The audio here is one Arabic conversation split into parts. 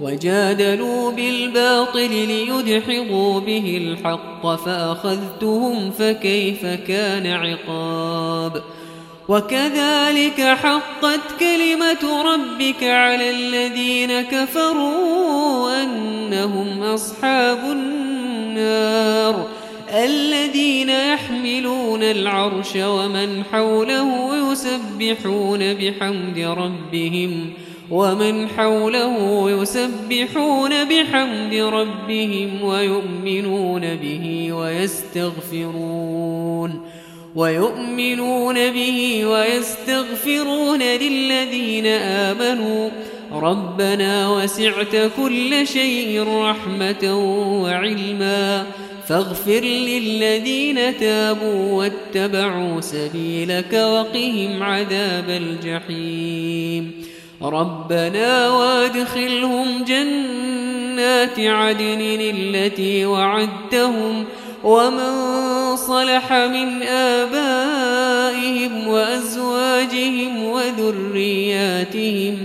وجادلوا بالباطل ليدحضوا به الحق فأخذتهم فكيف كان عقاب وكذلك حقت كلمة ربك على الذين كفروا أنهم أصحاب النار الذين يحملون العرش ومن حوله يسبحون بحمد ربهم ومن حوله يسبحون بحمد ربهم ويؤمنون به ويستغفرون ويؤمنون به ويستغفرون للذين آمنوا ربنا وسعت كل شيء رحمة وعلما فاغفر للذين تابوا واتبعوا سبيلك وقهم عذاب الجحيم ربنا وادخلهم جنات عدن التي وعدتهم ومن صلح من آبائهم وأزواجهم وذرياتهم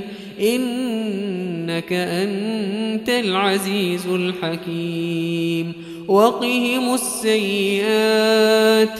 إنك أنت العزيز الحكيم وقهم السيئات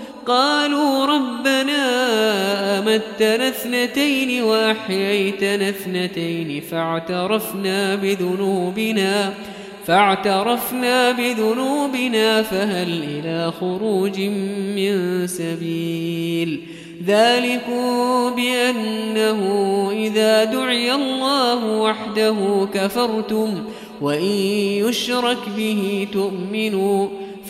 قالوا ربنا أمتنا اثنتين وأحييتنا اثنتين فاعترفنا بذنوبنا فاعترفنا بذنوبنا فهل إلى خروج من سبيل؟ ذلك بأنه إذا دعي الله وحده كفرتم وإن يشرك به تؤمنوا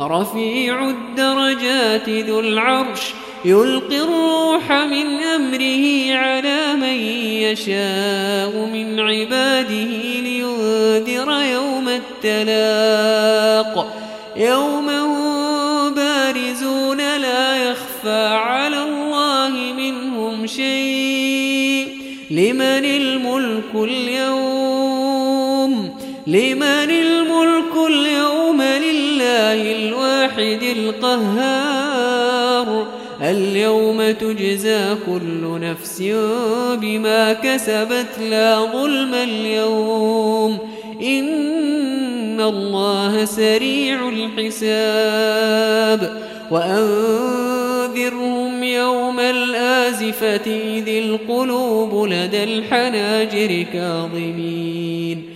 رفيع الدرجات ذو العرش يلقي الروح من أمره على من يشاء من عباده لينذر يوم التلاق. يوم الواحد القهار. اليوم تجزى كل نفس بما كسبت لا ظلم اليوم. إن الله سريع الحساب. وأنذرهم يوم الآزفة إذ القلوب لدى الحناجر كاظمين.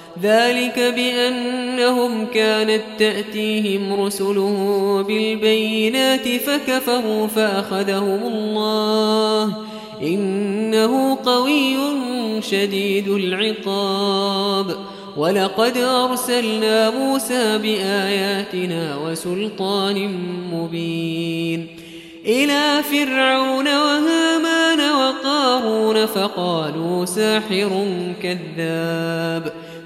ذلك بأنهم كانت تأتيهم رسلهم بالبينات فكفروا فأخذهم الله. إنه قوي شديد العقاب. ولقد أرسلنا موسى بآياتنا وسلطان مبين. إلى فرعون وهامان وقارون فقالوا ساحر كذاب.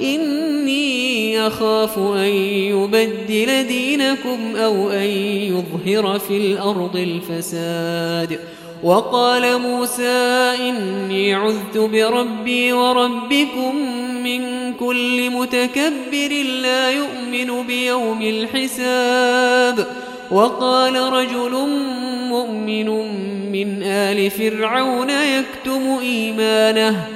إني أخاف أن يبدل دينكم أو أن يظهر في الأرض الفساد. وقال موسى إني عذت بربي وربكم من كل متكبر لا يؤمن بيوم الحساب. وقال رجل مؤمن من آل فرعون يكتم إيمانه.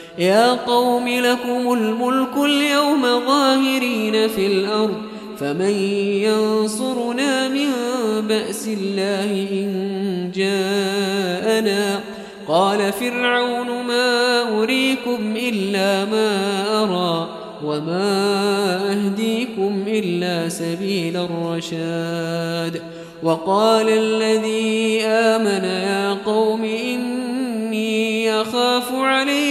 يا قوم لكم الملك اليوم ظاهرين في الأرض فمن ينصرنا من بأس الله إن جاءنا؟ قال فرعون ما أريكم إلا ما أرى وما أهديكم إلا سبيل الرشاد. وقال الذي آمن يا قوم إني أخاف عليكم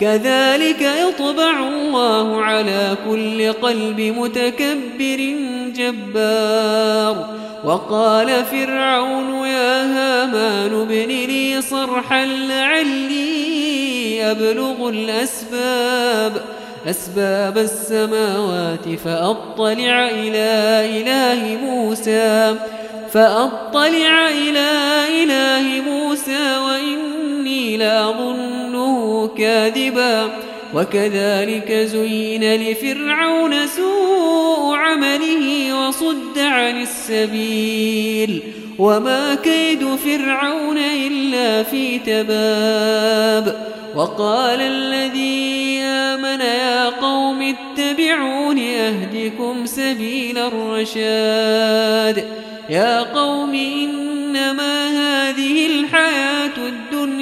كذلك يطبع الله على كل قلب متكبر جبار. وقال فرعون يا هامان ابن لي صرحا لعلي أبلغ الأسباب. أسباب السماوات فأطلع إلى إله موسى. فأطلع إلى إله موسى وإني لأظنه كاذبا وكذلك زين لفرعون سوء عمله وصد عن السبيل وما كيد فرعون إلا في تباب وقال الذي آمن يا قوم اتبعون أهدكم سبيل الرشاد يا قوم إنما هذه الحياة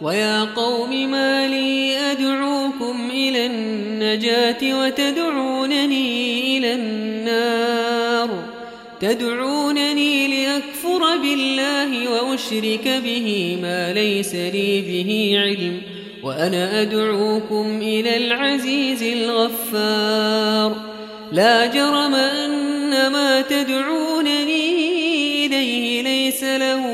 ويا قوم ما لي أدعوكم إلى النجاة وتدعونني إلى النار تدعونني لأكفر بالله وأشرك به ما ليس لي به علم وأنا أدعوكم إلى العزيز الغفار لا جرم أن ما تدعونني إليه ليس له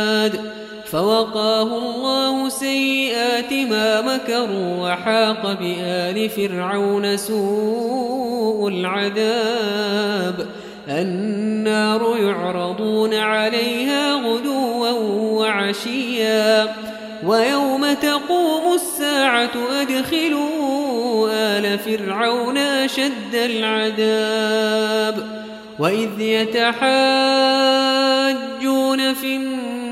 فوقاه الله سيئات ما مكروا وحاق بآل فرعون سوء العذاب. النار يعرضون عليها غدوا وعشيا. ويوم تقوم الساعة أدخلوا آل فرعون أشد العذاب. وإذ يتحاجون في النار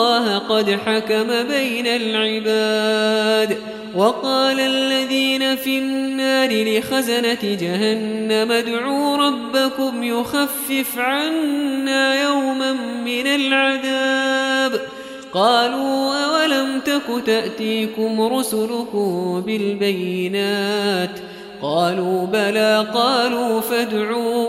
الله قد حكم بين العباد وقال الذين في النار لخزنة جهنم ادعوا ربكم يخفف عنا يوما من العذاب قالوا أولم تك تأتيكم رسلكم بالبينات قالوا بلى قالوا فادعوا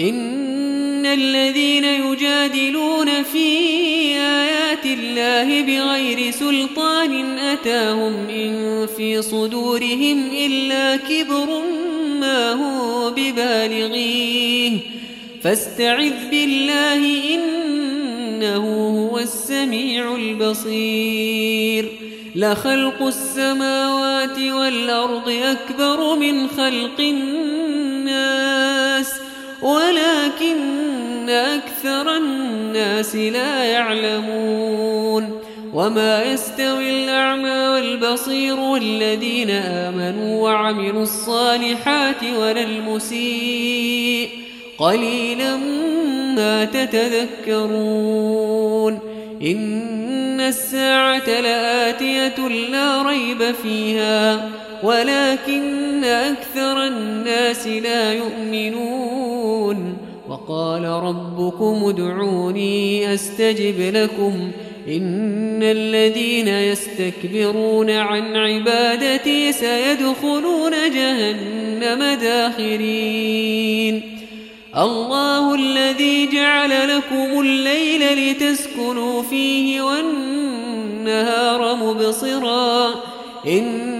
إن الذين يجادلون في آيات الله بغير سلطان أتاهم إن في صدورهم إلا كبر ما هو ببالغيه. فاستعذ بالله إنه هو السميع البصير. لخلق السماوات والأرض أكبر من خلق الناس. ولكن أكثر الناس لا يعلمون وما يستوي الأعمى والبصير والذين آمنوا وعملوا الصالحات ولا المسيء قليلا ما تتذكرون إن الساعة لآتية لا ريب فيها ولكن أكثر الناس لا يؤمنون. وقال ربكم ادعوني أستجب لكم. إن الذين يستكبرون عن عبادتي سيدخلون جهنم داخرين. الله الذي جعل لكم الليل لتسكنوا فيه والنهار مبصرا. إن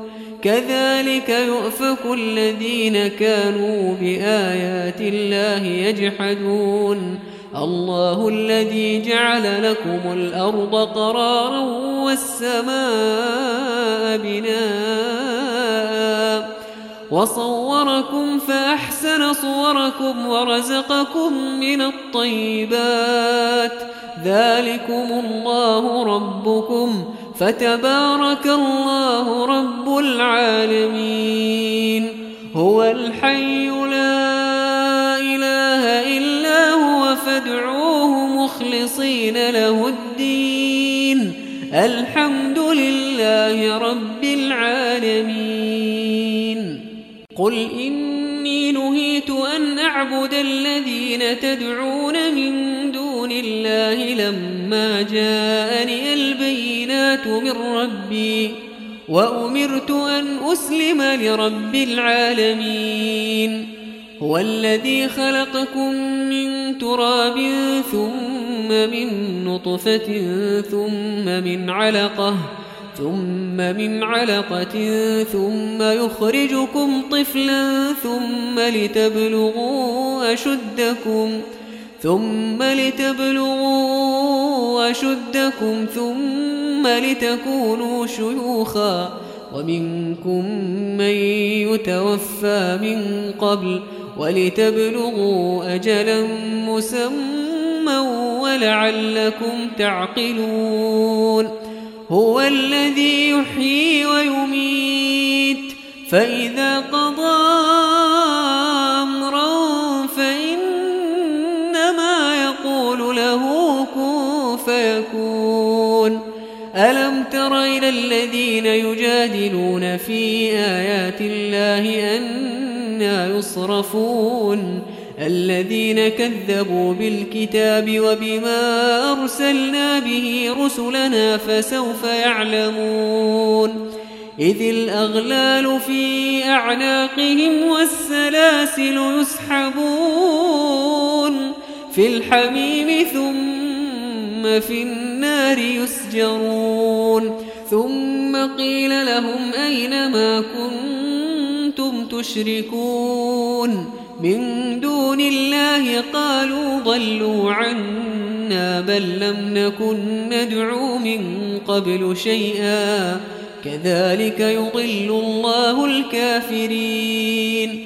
كذلك يؤفك الذين كانوا بآيات الله يجحدون. الله الذي جعل لكم الأرض قرارا والسماء بناء. وصوركم فأحسن صوركم ورزقكم من الطيبات. ذلكم الله ربكم. فتبارك الله رب العالمين. هو الحي لا إله إلا هو فادعوه مخلصين له الدين. الحمد لله رب العالمين. قل إني نهيت أن أعبد الذين تدعون من دون الله لما جاءني البينات من ربي وأمرت أن أسلم لرب العالمين هو الذي خلقكم من تراب ثم من نطفة ثم من علقة ثم من علقة ثم يخرجكم طفلا ثم لتبلغوا أشدكم ثم لتبلغوا أشدكم ثم لتكونوا شيوخا ومنكم من يتوفى من قبل ولتبلغوا أجلا مسمى ولعلكم تعقلون هو الذي يحيي ويميت فإذا قضى تر إلى الذين يجادلون في آيات الله أنا يصرفون. الذين كذبوا بالكتاب وبما أرسلنا به رسلنا فسوف يعلمون. إذ الأغلال في أعناقهم والسلاسل يسحبون. في الحميم ثم في النار يسجرون. ثم قيل لهم أين ما كنتم تشركون؟ من دون الله قالوا ضلوا عنا بل لم نكن ندعو من قبل شيئا. كذلك يضل الله الكافرين.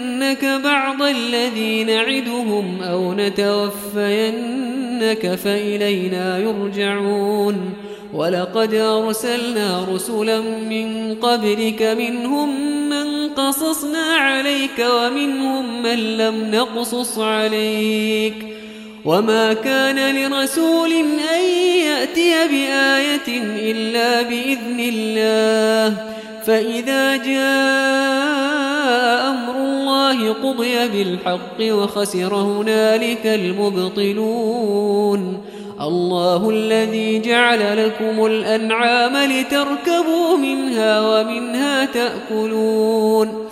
نرينك بعض الذي نعدهم أو نتوفينك فإلينا يرجعون ولقد أرسلنا رسلا من قبلك منهم من قصصنا عليك ومنهم من لم نقصص عليك وما كان لرسول أن يأتي بآية إلا بإذن الله فإذا جاء أمر الله قضي بالحق وخسر هنالك المبطلون. الله الذي جعل لكم الأنعام لتركبوا منها ومنها تأكلون.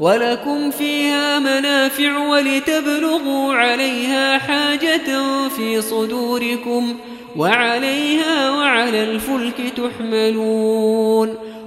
ولكم فيها منافع ولتبلغوا عليها حاجة في صدوركم وعليها وعلى الفلك تحملون.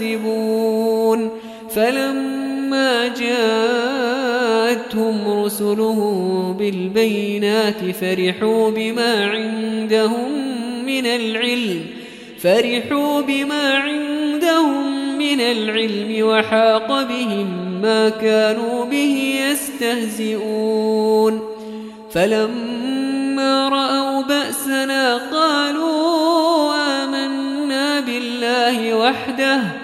يكسبون فلما جاءتهم رسلهم بالبينات فرحوا بما عندهم من العلم فرحوا بما عندهم من العلم وحاق بهم ما كانوا به يستهزئون. فلما رأوا بأسنا قالوا آمنا بالله وحده